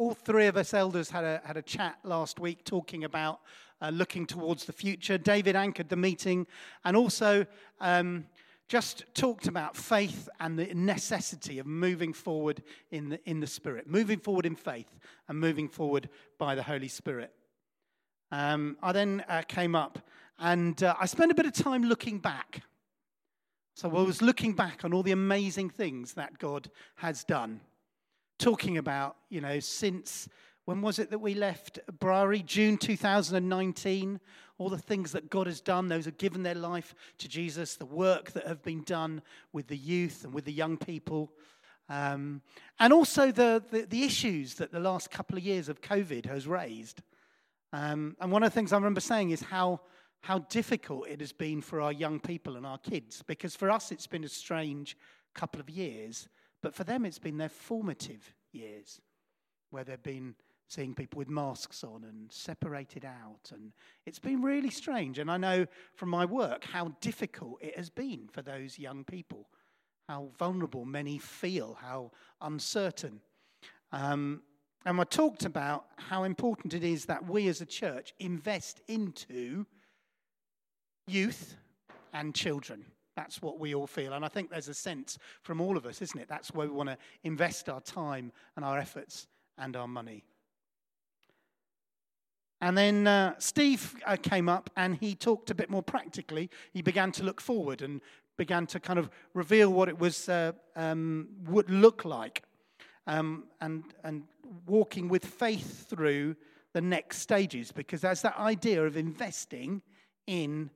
all three of us elders had a, had a chat last week talking about uh, looking towards the future. David anchored the meeting and also um, just talked about faith and the necessity of moving forward in the, in the Spirit, moving forward in faith and moving forward by the Holy Spirit. Um, I then uh, came up and uh, I spent a bit of time looking back. So I was looking back on all the amazing things that God has done, talking about, you know, since when was it that we left Brary? June 2019. All the things that God has done, those who have given their life to Jesus, the work that have been done with the youth and with the young people. Um, and also the, the, the, issues that the last couple of years of COVID has raised. Um, and one of the things I remember saying is how, how difficult it has been for our young people and our kids. Because for us, it's been a strange couple of years, but for them, it's been their formative years where they've been seeing people with masks on and separated out. And it's been really strange. And I know from my work how difficult it has been for those young people, how vulnerable many feel, how uncertain. Um, and I talked about how important it is that we as a church invest into youth and children. That's what we all feel. And I think there's a sense from all of us, isn't it? That's where we want to invest our time and our efforts and our money. And then uh, Steve uh, came up and he talked a bit more practically. He began to look forward and began to kind of reveal what it was uh, um, would look like, um, and and walking with faith through the next stages. Because there's that idea of investing in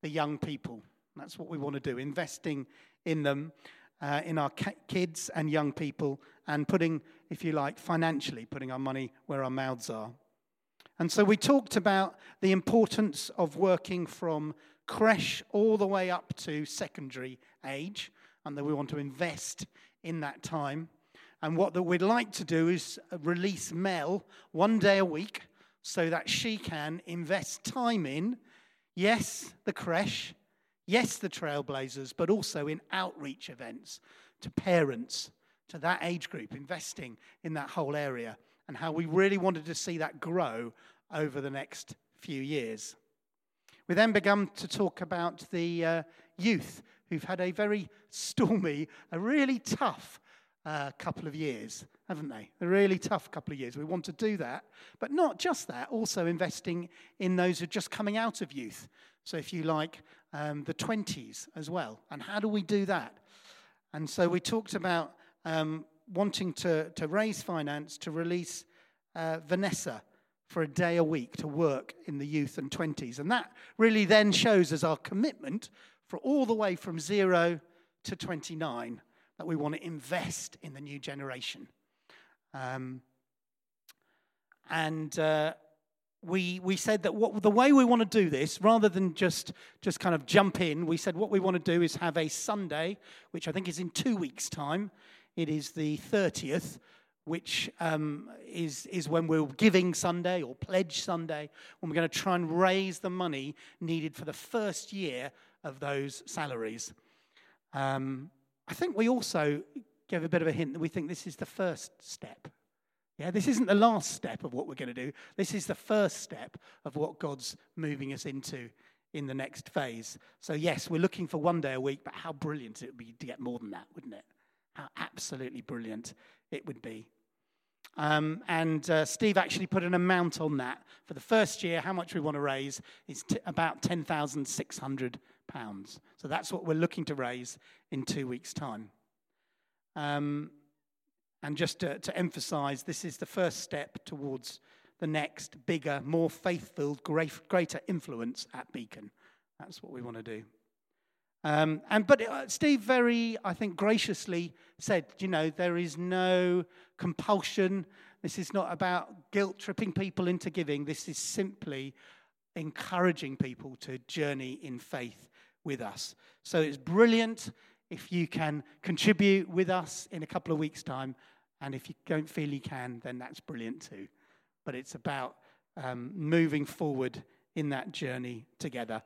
the young people. That's what we want to do: investing in them, uh, in our kids and young people, and putting, if you like, financially putting our money where our mouths are. And so we talked about the importance of working from creche all the way up to secondary age, and that we want to invest in that time. And what that we'd like to do is release Mel one day a week so that she can invest time in, yes, the creche, yes, the trailblazers, but also in outreach events to parents, to that age group, investing in that whole area and how we really wanted to see that grow over the next few years. We then began to talk about the uh, youth who've had a very stormy, a really tough uh, couple of years, haven't they? A really tough couple of years. We want to do that, but not just that, also investing in those who are just coming out of youth. So, if you like, um, the 20s as well. And how do we do that? And so we talked about um, wanting to, to raise finance to release uh, Vanessa for a day a week to work in the youth and 20s. And that really then shows us our commitment for all the way from zero to 29 that we want to invest in the new generation. Um, and uh, we, we said that what, the way we want to do this, rather than just, just kind of jump in, we said what we want to do is have a Sunday, which I think is in two weeks' time. It is the 30th, which um, is, is when we're giving Sunday or pledge Sunday, when we're going to try and raise the money needed for the first year of those salaries. Um, I think we also gave a bit of a hint that we think this is the first step. Yeah, this isn't the last step of what we're going to do. This is the first step of what God's moving us into in the next phase. So, yes, we're looking for one day a week, but how brilliant it would be to get more than that, wouldn't it? How absolutely brilliant it would be. Um, and uh, Steve actually put an amount on that. For the first year, how much we want to raise is t- about £10,600. So that's what we're looking to raise in two weeks' time. Um, and just to, to emphasize, this is the first step towards the next bigger, more faith filled, greater influence at Beacon. That's what we want to do. Um, and but uh, Steve very, I think, graciously said, you know, there is no compulsion. This is not about guilt tripping people into giving. This is simply encouraging people to journey in faith with us. So it's brilliant if you can contribute with us in a couple of weeks' time. And if you don't feel you can, then that's brilliant too. But it's about um, moving forward in that journey together.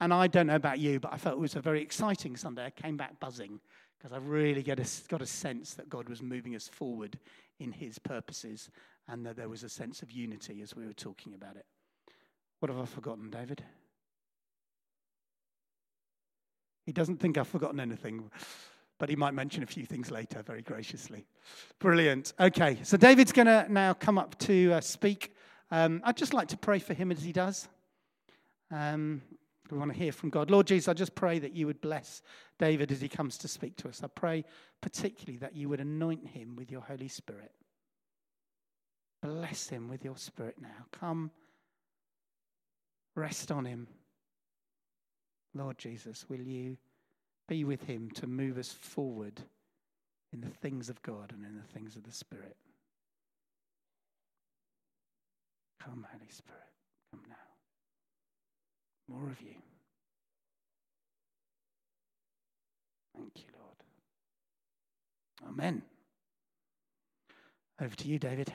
And I don't know about you, but I felt it was a very exciting Sunday. I came back buzzing because I really a, got a sense that God was moving us forward in his purposes and that there was a sense of unity as we were talking about it. What have I forgotten, David? He doesn't think I've forgotten anything, but he might mention a few things later very graciously. Brilliant. Okay, so David's going to now come up to uh, speak. Um, I'd just like to pray for him as he does. Um, we want to hear from God. Lord Jesus, I just pray that you would bless David as he comes to speak to us. I pray particularly that you would anoint him with your Holy Spirit. Bless him with your Spirit now. Come, rest on him. Lord Jesus, will you be with him to move us forward in the things of God and in the things of the Spirit? Come, Holy Spirit, come now. More of you. Thank you, Lord. Amen. Over to you, David.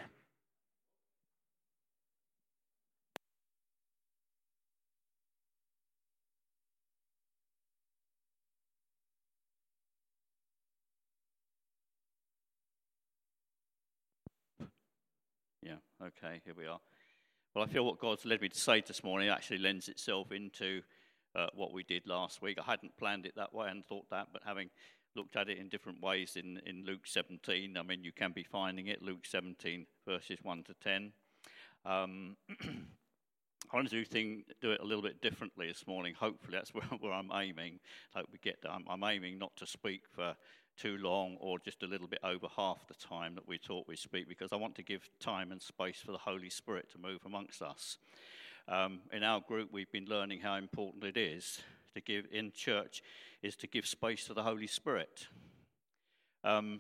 Okay, here we are. Well, I feel what God's led me to say this morning actually lends itself into uh, what we did last week. I hadn't planned it that way and thought that, but having looked at it in different ways in, in Luke 17, I mean, you can be finding it, Luke 17, verses 1 to 10. Um, I want to do, thing, do it a little bit differently this morning. Hopefully, that's where, where I'm aiming. Hope we get. I'm, I'm aiming not to speak for too long or just a little bit over half the time that we thought we'd speak because I want to give time and space for the Holy Spirit to move amongst us. Um, in our group, we've been learning how important it is to give in church is to give space to the Holy Spirit. Um,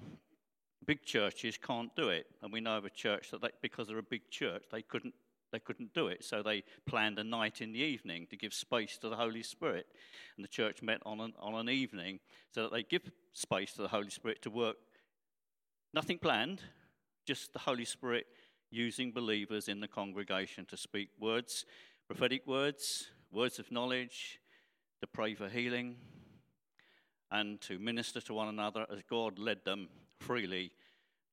big churches can't do it, and we know of a church that they, because they're a big church, they couldn't they couldn't do it, so they planned a night in the evening to give space to the Holy Spirit. And the church met on an, on an evening so that they give space to the Holy Spirit to work. Nothing planned, just the Holy Spirit using believers in the congregation to speak words, prophetic words, words of knowledge, to pray for healing, and to minister to one another as God led them freely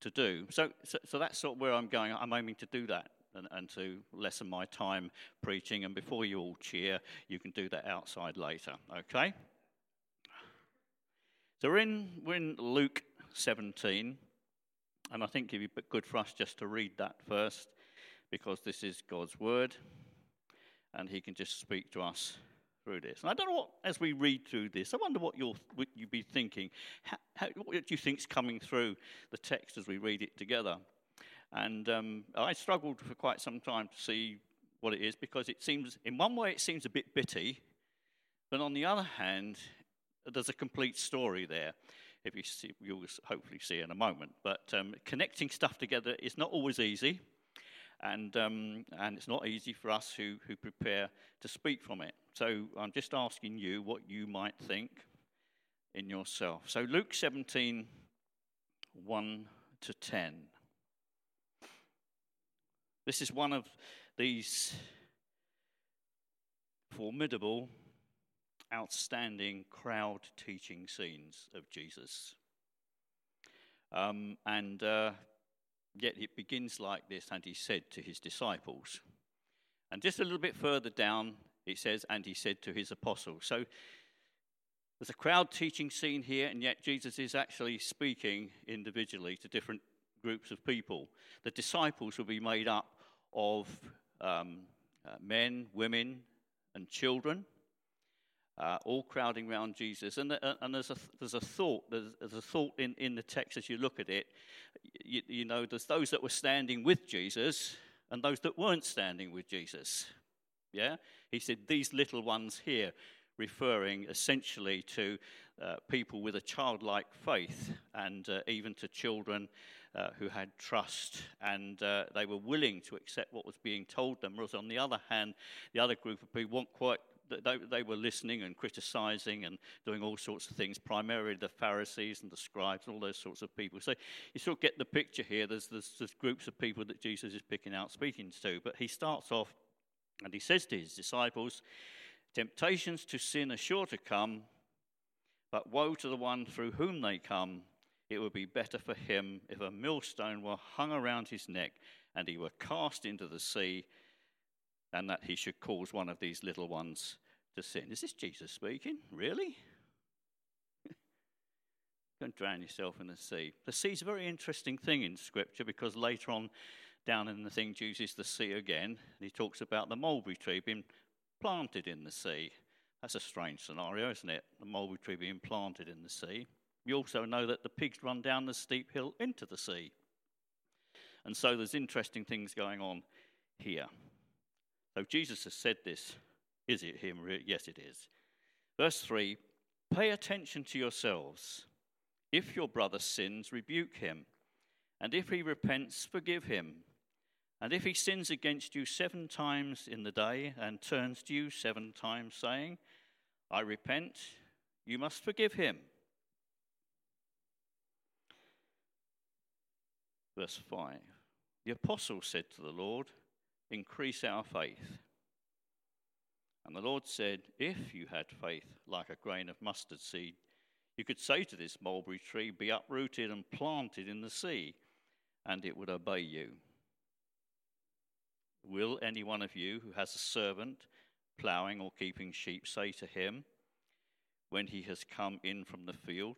to do. So, so, so that's sort of where I'm going. I'm aiming to do that and, and to lessen my time preaching. And before you all cheer, you can do that outside later, okay? So we're in, we're in Luke 17, and I think it'd be good for us just to read that first because this is God's word, and He can just speak to us through this. And I don't know what, as we read through this, I wonder what you'll what you'd be thinking. How, how, what do you think's coming through the text as we read it together? And um, I struggled for quite some time to see what it is because it seems, in one way, it seems a bit bitty, but on the other hand, there's a complete story there. If you see, you'll hopefully see in a moment. But um, connecting stuff together is not always easy, and um, and it's not easy for us who who prepare to speak from it. So I'm just asking you what you might think in yourself. So Luke 17, 1 to 10. This is one of these formidable, outstanding crowd teaching scenes of Jesus. Um, and uh, yet it begins like this, and he said to his disciples. And just a little bit further down, it says, and he said to his apostles. So there's a crowd teaching scene here, and yet Jesus is actually speaking individually to different groups of people. The disciples will be made up of um, uh, men, women, and children, uh, all crowding around Jesus. And, uh, and there's, a, there's a thought, there's, there's, a thought in, in the text as you look at it. You, you know, there's those that were standing with Jesus and those that weren't standing with Jesus. Yeah? He said, These little ones here, referring essentially to uh, people with a childlike faith and uh, even to children uh, who had trust and uh, they were willing to accept what was being told them. Whereas on the other hand, the other group of people weren't quite. They, they were listening and criticizing and doing all sorts of things, primarily the Pharisees and the scribes and all those sorts of people. So you sort of get the picture here. There's, there's, there's groups of people that Jesus is picking out, speaking to. But he starts off and he says to his disciples, Temptations to sin are sure to come, but woe to the one through whom they come. It would be better for him if a millstone were hung around his neck and he were cast into the sea than that he should cause one of these little ones to sin. Is this Jesus speaking? Really? Don't drown yourself in the sea. The sea is a very interesting thing in Scripture because later on down in the thing, uses the sea again, and he talks about the mulberry tree being planted in the sea. That's a strange scenario, isn't it? The mulberry tree being planted in the sea. You also know that the pigs run down the steep hill into the sea. And so there's interesting things going on here. So Jesus has said this. Is it him? Yes, it is. Verse 3 Pay attention to yourselves. If your brother sins, rebuke him. And if he repents, forgive him. And if he sins against you seven times in the day and turns to you seven times, saying, I repent, you must forgive him. Verse 5 The apostle said to the Lord, Increase our faith. And the Lord said, If you had faith like a grain of mustard seed, you could say to this mulberry tree, Be uprooted and planted in the sea, and it would obey you. Will any one of you who has a servant ploughing or keeping sheep say to him, when he has come in from the field,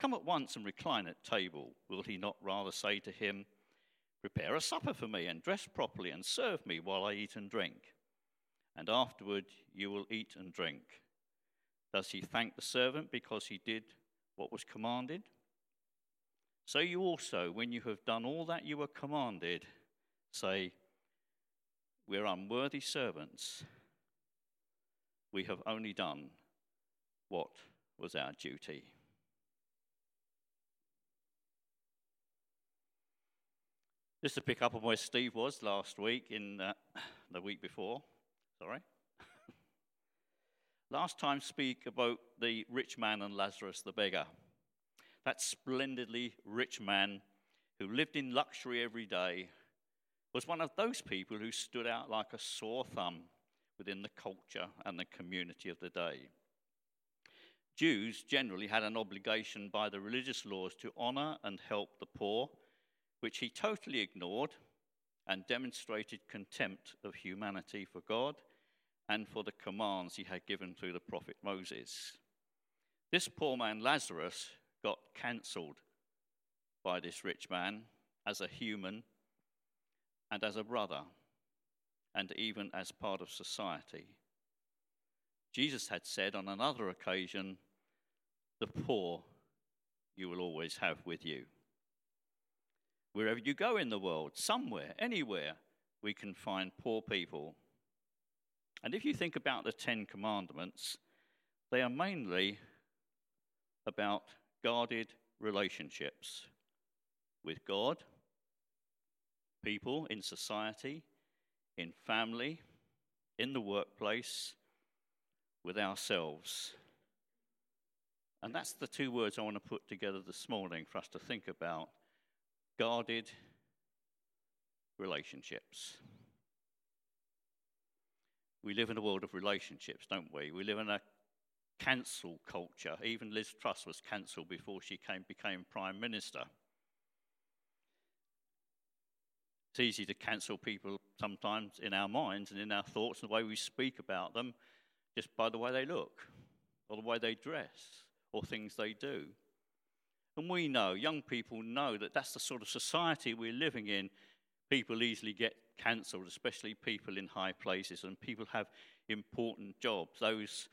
Come at once and recline at table? Will he not rather say to him, Prepare a supper for me and dress properly and serve me while I eat and drink? And afterward you will eat and drink. Does he thank the servant because he did what was commanded? So you also, when you have done all that you were commanded, say, We're unworthy servants. We have only done what was our duty. Just to pick up on where Steve was last week, in uh, the week before, sorry. last time, speak about the rich man and Lazarus the beggar. That splendidly rich man who lived in luxury every day was one of those people who stood out like a sore thumb within the culture and the community of the day. Jews generally had an obligation by the religious laws to honor and help the poor which he totally ignored and demonstrated contempt of humanity for God and for the commands he had given through the prophet Moses. This poor man, Lazarus, got cancelled by this rich man as a human and as a brother and even as part of society. Jesus had said on another occasion, The poor you will always have with you. Wherever you go in the world, somewhere, anywhere, we can find poor people. And if you think about the Ten Commandments, they are mainly about guarded relationships with God, people in society, in family, in the workplace, with ourselves. And that's the two words I want to put together this morning for us to think about guarded relationships. We live in a world of relationships, don't we? We live in a cancel culture. Even Liz Truss was cancelled before she came, became Prime Minister. It's easy to cancel people sometimes in our minds and in our thoughts and the way we speak about them just by the way they look or the way they dress or things they do. And we know, young people know, that that's the sort of society we're living in. People easily get cancelled, especially people in high places, and people have important jobs. Those,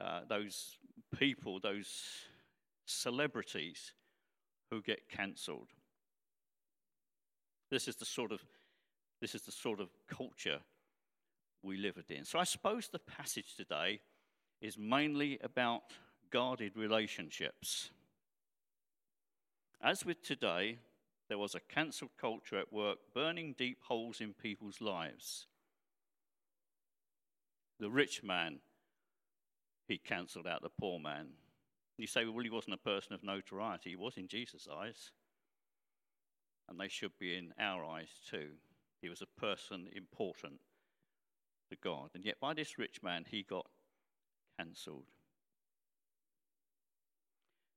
uh, those people, those celebrities who get cancelled. This is the sort of this is the sort of culture we live in. So I suppose the passage today is mainly about guarded relationships. As with today, there was a cancelled culture at work, burning deep holes in people's lives. The rich man, he cancelled out the poor man. You say, well, he wasn't a person of notoriety. He was in Jesus' eyes. And they should be in our eyes too. He was a person important to God. And yet, by this rich man, he got cancelled.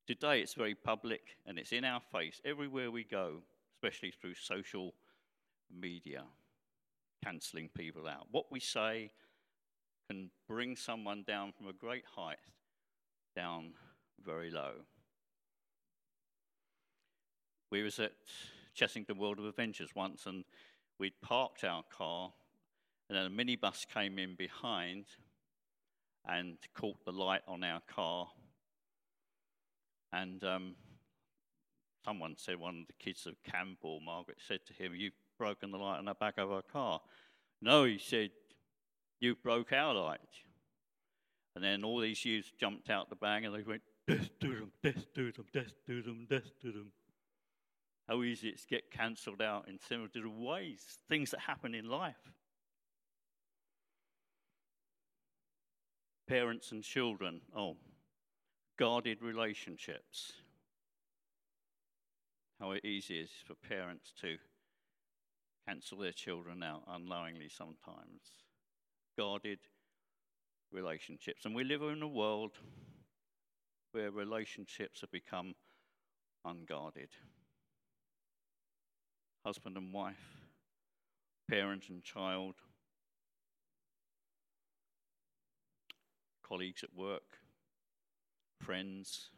Today it's very public and it's in our face everywhere we go, especially through social media, cancelling people out. What we say can bring someone down from a great height down very low. We was at Chessington World of Adventures once and we'd parked our car and then a minibus came in behind and caught the light on our car and um, someone said, one of the kids of camp or Margaret said to him, You've broken the light on the back of our car. No, he said, You broke our light. And then all these youths jumped out the bag and they went, Death to them, death to them, death to them, death to them. How easy it's to get cancelled out in similar ways, things that happen in life. Parents and children, oh, guarded relationships. How easy it is for parents to cancel their children out unknowingly sometimes. Guarded relationships. And we live in a world where relationships have become unguarded. Husband and wife, parent and child, colleagues at work, friends,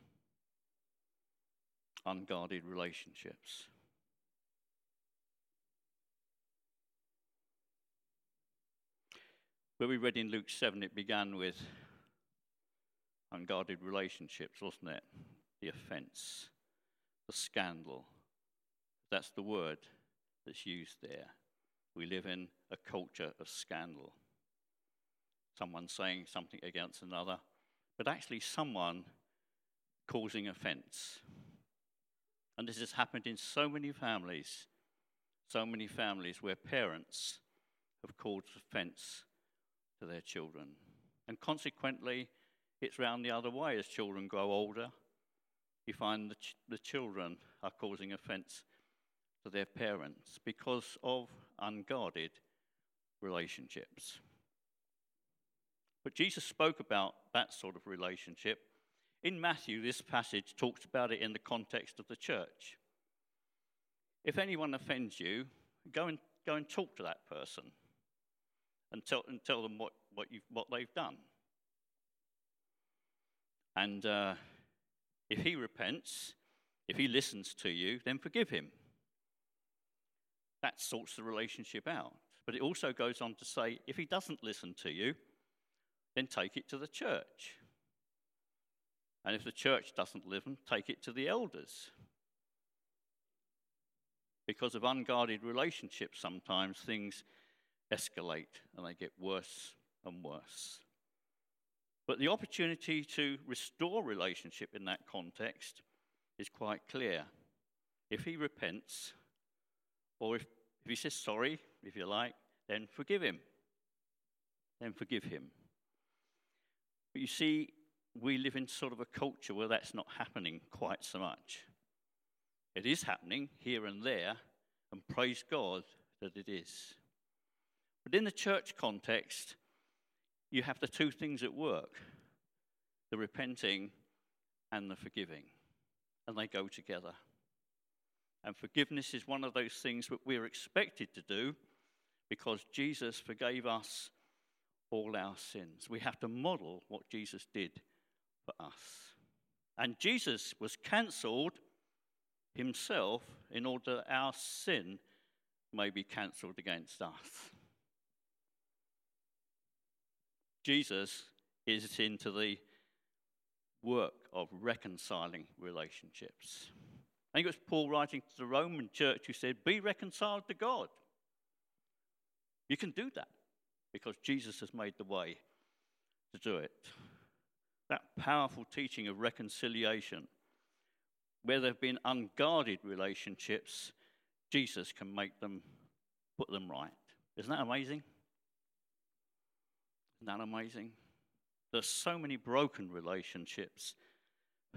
unguarded relationships. Where we read in Luke 7, it began with unguarded relationships, wasn't it? The offense, the scandal. That's the word that's used there. We live in a culture of scandal. Someone saying something against another, but actually someone causing offense. And this has happened in so many families, so many families where parents have caused offense to their children. And consequently, it's round the other way as children grow older. You find the, ch- the children are causing offense to their parents because of unguarded relationships. But Jesus spoke about that sort of relationship. In Matthew, this passage talks about it in the context of the church. If anyone offends you, go and, go and talk to that person and tell, and tell them what, what, what they've done. And uh, if he repents, if he listens to you, then forgive him. That sorts the relationship out. But it also goes on to say if he doesn't listen to you, then take it to the church. And if the church doesn't live them, take it to the elders. Because of unguarded relationships, sometimes things escalate and they get worse and worse. But the opportunity to restore relationship in that context is quite clear. If he repents, or if, if he says sorry, if you like, then forgive him. Then forgive him. But you see, we live in sort of a culture where that's not happening quite so much. It is happening here and there, and praise God that it is. But in the church context, you have the two things at work the repenting and the forgiving, and they go together. And forgiveness is one of those things that we're expected to do because Jesus forgave us all our sins. We have to model what Jesus did for us. And Jesus was cancelled himself in order that our sin may be cancelled against us. Jesus is into the work of reconciling relationships. I think it was Paul writing to the Roman church who said, Be reconciled to God. You can do that because Jesus has made the way to do it. That powerful teaching of reconciliation, where there have been unguarded relationships, Jesus can make them, put them right. Isn't that amazing? Isn't that amazing? There's so many broken relationships,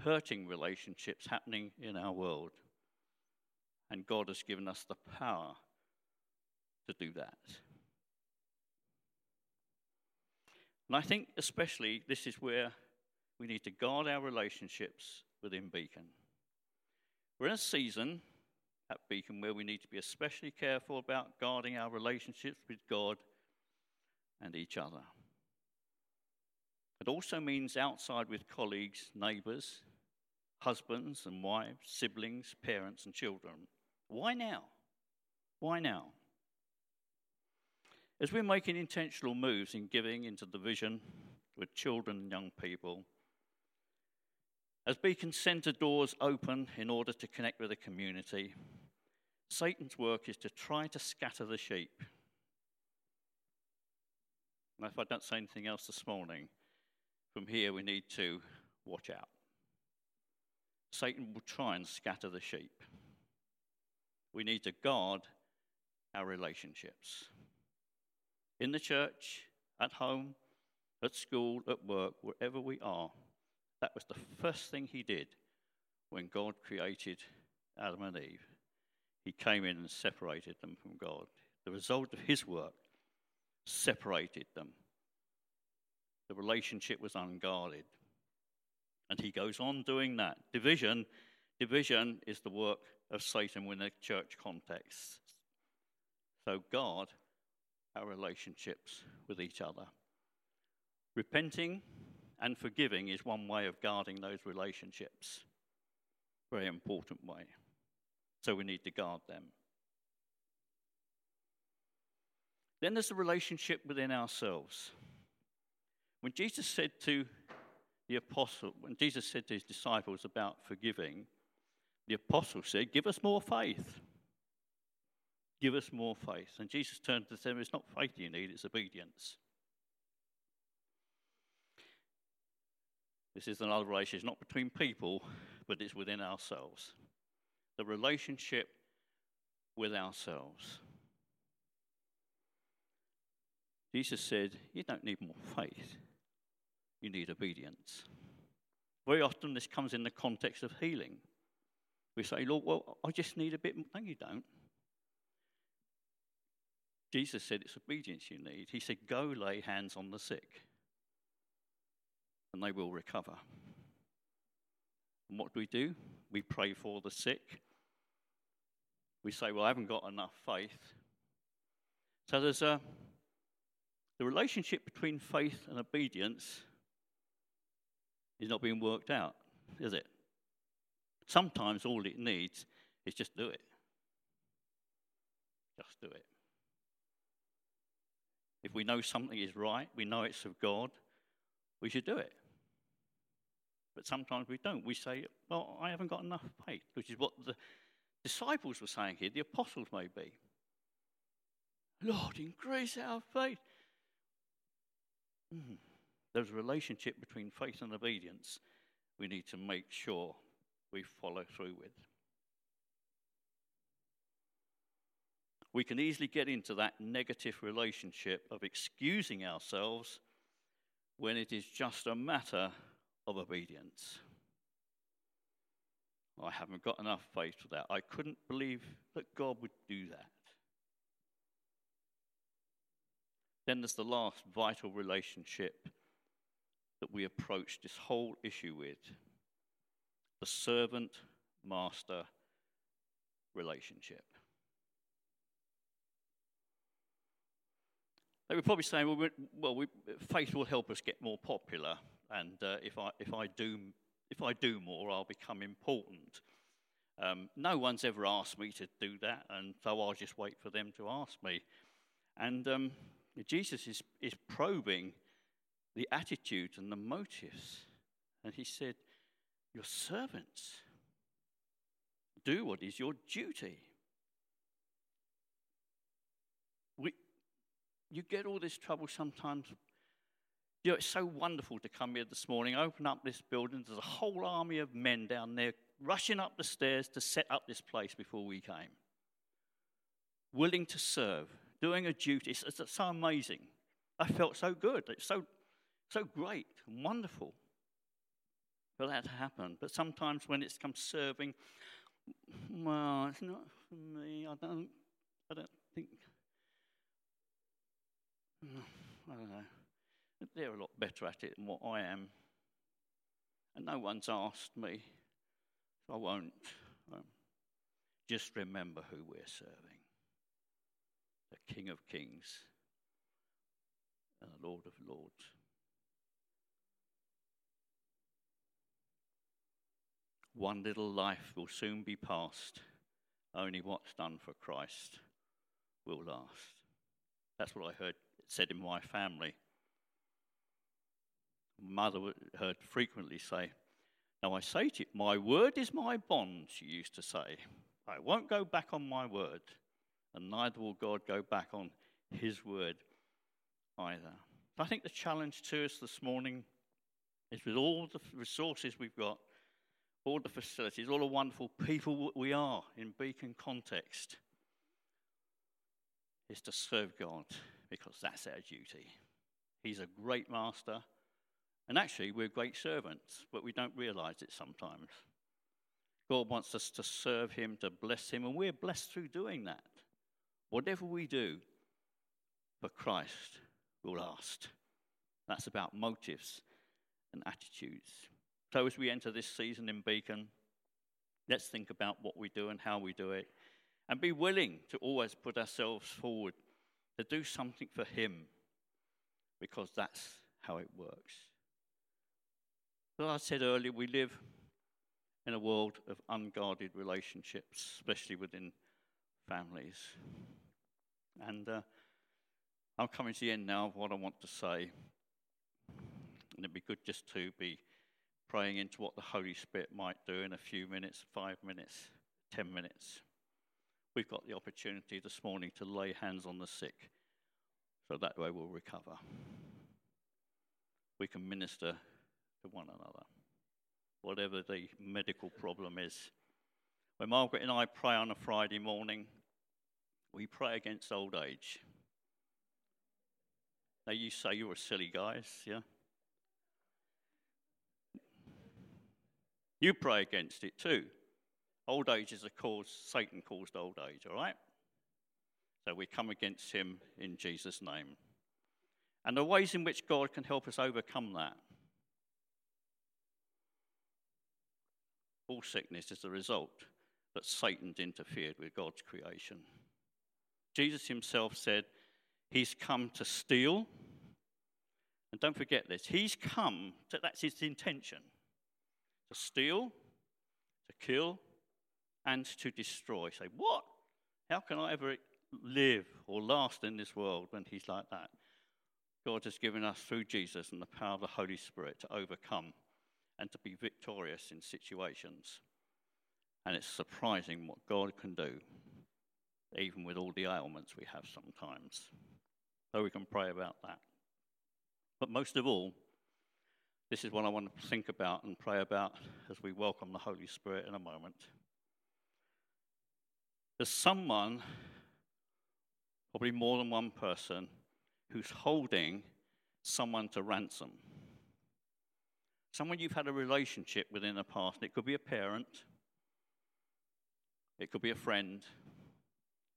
hurting relationships happening in our world. And God has given us the power to do that. And I think, especially, this is where we need to guard our relationships within Beacon. We're in a season at Beacon where we need to be especially careful about guarding our relationships with God and each other. It also means outside with colleagues, neighbours, husbands and wives, siblings, parents, and children. Why now? Why now? As we're making intentional moves in giving into the vision with children and young people, as Beacon Centre doors open in order to connect with the community, Satan's work is to try to scatter the sheep. And if I don't say anything else this morning, from here we need to watch out. Satan will try and scatter the sheep. We need to guard our relationships. In the church, at home, at school, at work, wherever we are, that was the first thing he did when God created Adam and Eve. He came in and separated them from God. The result of his work separated them. The relationship was unguarded. And he goes on doing that. Division, division is the work of Satan within a church context. So God, our relationships with each other. Repenting and forgiving is one way of guarding those relationships. Very important way. So we need to guard them. Then there's the relationship within ourselves. When Jesus said to the apostle, when Jesus said to his disciples about forgiving, the apostle said, Give us more faith. Give us more faith. And Jesus turned to them, It's not faith you need, it's obedience. This is another relationship, it's not between people, but it's within ourselves. The relationship with ourselves. Jesus said, You don't need more faith you need obedience. Very often, this comes in the context of healing. We say, Lord, well, I just need a bit more. No, you don't. Jesus said it's obedience you need. He said, Go lay hands on the sick, and they will recover. And what do we do? We pray for the sick. We say, Well, I haven't got enough faith. So there's a the relationship between faith and obedience is not being worked out, is it? Sometimes all it needs is just do it. Just do it. If we know something is right, we know it's of God, we should do it. But sometimes we don't. We say, well, I haven't got enough faith, which is what the disciples were saying here, the apostles may be. Lord, increase our faith. Mm there's a relationship between faith and obedience we need to make sure we follow through with. We can easily get into that negative relationship of excusing ourselves when it is just a matter of obedience. I haven't got enough faith for that. I couldn't believe that God would do that. Then there's the last vital relationship that we approach this whole issue with the servant master relationship. They were probably saying, well, well we, faith will help us get more popular, and uh, if, I, if, I do, if I do more, I'll become important. Um, no one's ever asked me to do that, and so I'll just wait for them to ask me. And um, Jesus is, is probing the attitudes and the motives. And he said, Your servants do what is your duty. We, you get all this trouble sometimes. You know, it's so wonderful to come here this morning, open up this building. There's a whole army of men down there rushing up the stairs to set up this place before we came. Willing to serve, doing a duty. It's, it's so amazing. I felt so good. It's so so great and wonderful for that to happen. But sometimes when it's come serving, well, it's not for me. I don't, I don't think, I don't know. They're a lot better at it than what I am. And no one's asked me so I won't. Um, just remember who we're serving the King of Kings and the Lord of Lords. One little life will soon be past. Only what's done for Christ will last. That's what I heard said in my family. Mother heard frequently say, Now I say to you, my word is my bond, she used to say. I won't go back on my word, and neither will God go back on his word either. I think the challenge to us this morning is with all the resources we've got, all the facilities, all the wonderful people we are in Beacon context, is to serve God because that's our duty. He's a great master, and actually, we're great servants, but we don't realize it sometimes. God wants us to serve Him, to bless Him, and we're blessed through doing that. Whatever we do for Christ will last. That's about motives and attitudes. So, as we enter this season in Beacon, let's think about what we do and how we do it, and be willing to always put ourselves forward to do something for Him, because that's how it works. As I said earlier, we live in a world of unguarded relationships, especially within families. And uh, I'm coming to the end now of what I want to say. And it'd be good just to be praying into what the Holy Spirit might do in a few minutes, five minutes, ten minutes. We've got the opportunity this morning to lay hands on the sick so that way we'll recover. We can minister to one another whatever the medical problem is. When Margaret and I pray on a Friday morning, we pray against old age. Now, you say you're a silly guys, yeah? You pray against it too. Old age is a cause, Satan caused old age, all right? So we come against him in Jesus' name. And the ways in which God can help us overcome that. All sickness is the result that Satan's interfered with God's creation. Jesus himself said, He's come to steal. And don't forget this, He's come, to, that's His intention to steal, to kill, and to destroy. Say, what? How can I ever live or last in this world when He's like that? God has given us through Jesus and the power of the Holy Spirit to overcome and to be victorious in situations. And it's surprising what God can do, even with all the ailments we have sometimes. So we can pray about that. But most of all, this is what I want to think about and pray about as we welcome the Holy Spirit in a moment. There's someone, probably more than one person, who's holding someone to ransom. Someone you've had a relationship with in the past. It could be a parent, it could be a friend,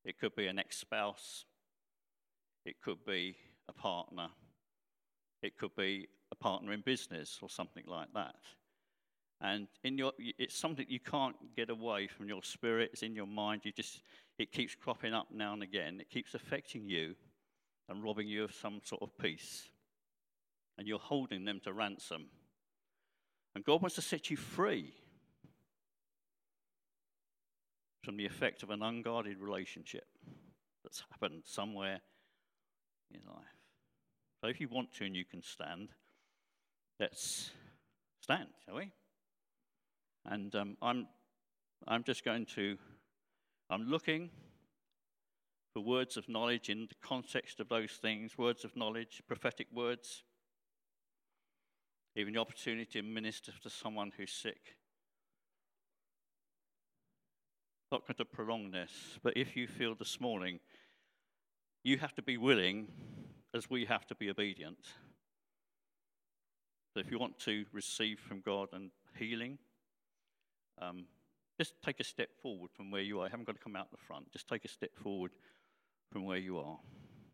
it could be an ex spouse, it could be a partner, it could be a partner in business or something like that. And in your, it's something you can't get away from your spirit. It's in your mind. You just, it keeps cropping up now and again. It keeps affecting you and robbing you of some sort of peace. And you're holding them to ransom. And God wants to set you free from the effect of an unguarded relationship that's happened somewhere in life. So if you want to and you can stand, let's stand, shall we? And um, I'm, I'm just going to, I'm looking for words of knowledge in the context of those things, words of knowledge, prophetic words even the opportunity to minister to someone who's sick. Not going to prolong this, but if you feel this morning, you have to be willing as we have to be obedient. So if you want to receive from God and healing, um, just take a step forward from where you are. I haven't got to come out the front. Just take a step forward from where you are.